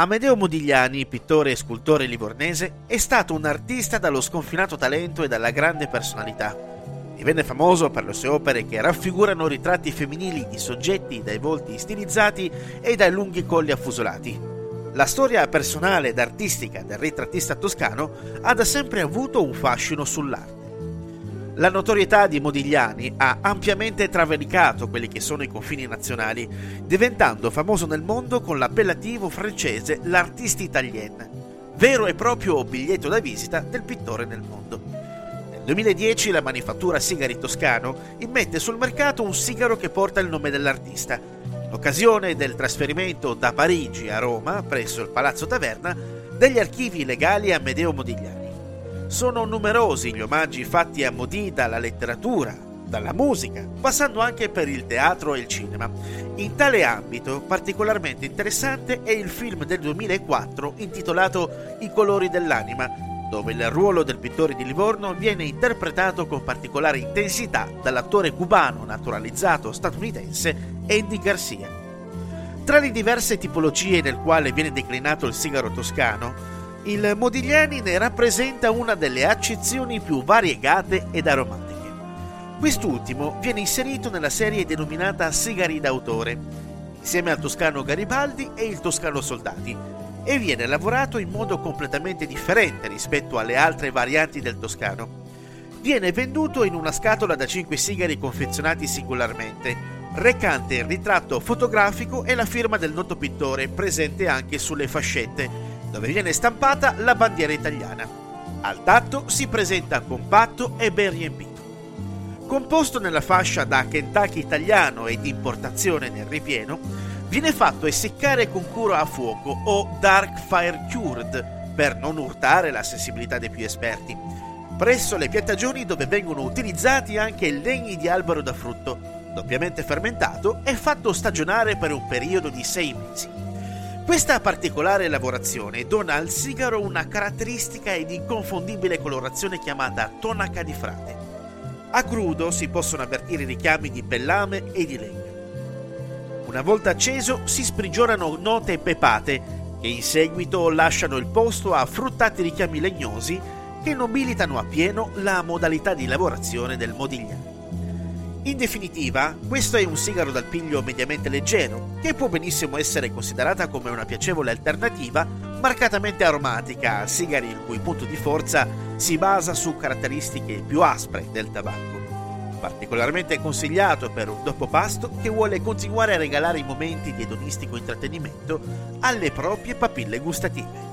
Amedeo Modigliani, pittore e scultore livornese, è stato un artista dallo sconfinato talento e dalla grande personalità. Divenne famoso per le sue opere che raffigurano ritratti femminili di soggetti dai volti stilizzati e dai lunghi colli affusolati. La storia personale ed artistica del ritrattista toscano ha da sempre avuto un fascino sull'arte. La notorietà di Modigliani ha ampiamente travalicato quelli che sono i confini nazionali, diventando famoso nel mondo con l'appellativo francese l'artiste italien, vero e proprio biglietto da visita del pittore nel mondo. Nel 2010 la manifattura Sigari Toscano immette sul mercato un sigaro che porta il nome dell'artista, in occasione del trasferimento da Parigi a Roma, presso il Palazzo Taverna, degli archivi legali a Medeo Modigliani. Sono numerosi gli omaggi fatti a Modi dalla letteratura, dalla musica, passando anche per il teatro e il cinema. In tale ambito particolarmente interessante è il film del 2004 intitolato I colori dell'anima, dove il ruolo del pittore di Livorno viene interpretato con particolare intensità dall'attore cubano naturalizzato statunitense Andy Garcia. Tra le diverse tipologie nel quale viene declinato il sigaro toscano, il Modigliani ne rappresenta una delle accezioni più variegate ed aromatiche. Quest'ultimo viene inserito nella serie denominata Sigari d'autore, insieme al toscano Garibaldi e il toscano Soldati, e viene lavorato in modo completamente differente rispetto alle altre varianti del toscano. Viene venduto in una scatola da 5 sigari confezionati singolarmente, recante il ritratto fotografico e la firma del noto pittore presente anche sulle fascette dove viene stampata la bandiera italiana. Al tatto si presenta compatto e ben riempito. Composto nella fascia da Kentucky italiano e di importazione nel ripieno, viene fatto essiccare con cura a fuoco o dark fire cured per non urtare la sensibilità dei più esperti, presso le piantagioni dove vengono utilizzati anche legni di albero da frutto, doppiamente fermentato e fatto stagionare per un periodo di sei mesi. Questa particolare lavorazione dona al sigaro una caratteristica ed inconfondibile colorazione chiamata tonaca di frate. A crudo si possono avvertire richiami di bellame e di legno. Una volta acceso si sprigionano note pepate che in seguito lasciano il posto a fruttati richiami legnosi che nobilitano appieno la modalità di lavorazione del modigliano. In definitiva, questo è un sigaro dal piglio mediamente leggero, che può benissimo essere considerata come una piacevole alternativa marcatamente aromatica a sigari il cui punto di forza si basa su caratteristiche più aspre del tabacco. Particolarmente consigliato per un dopo pasto che vuole continuare a regalare i momenti di edonistico intrattenimento alle proprie papille gustative.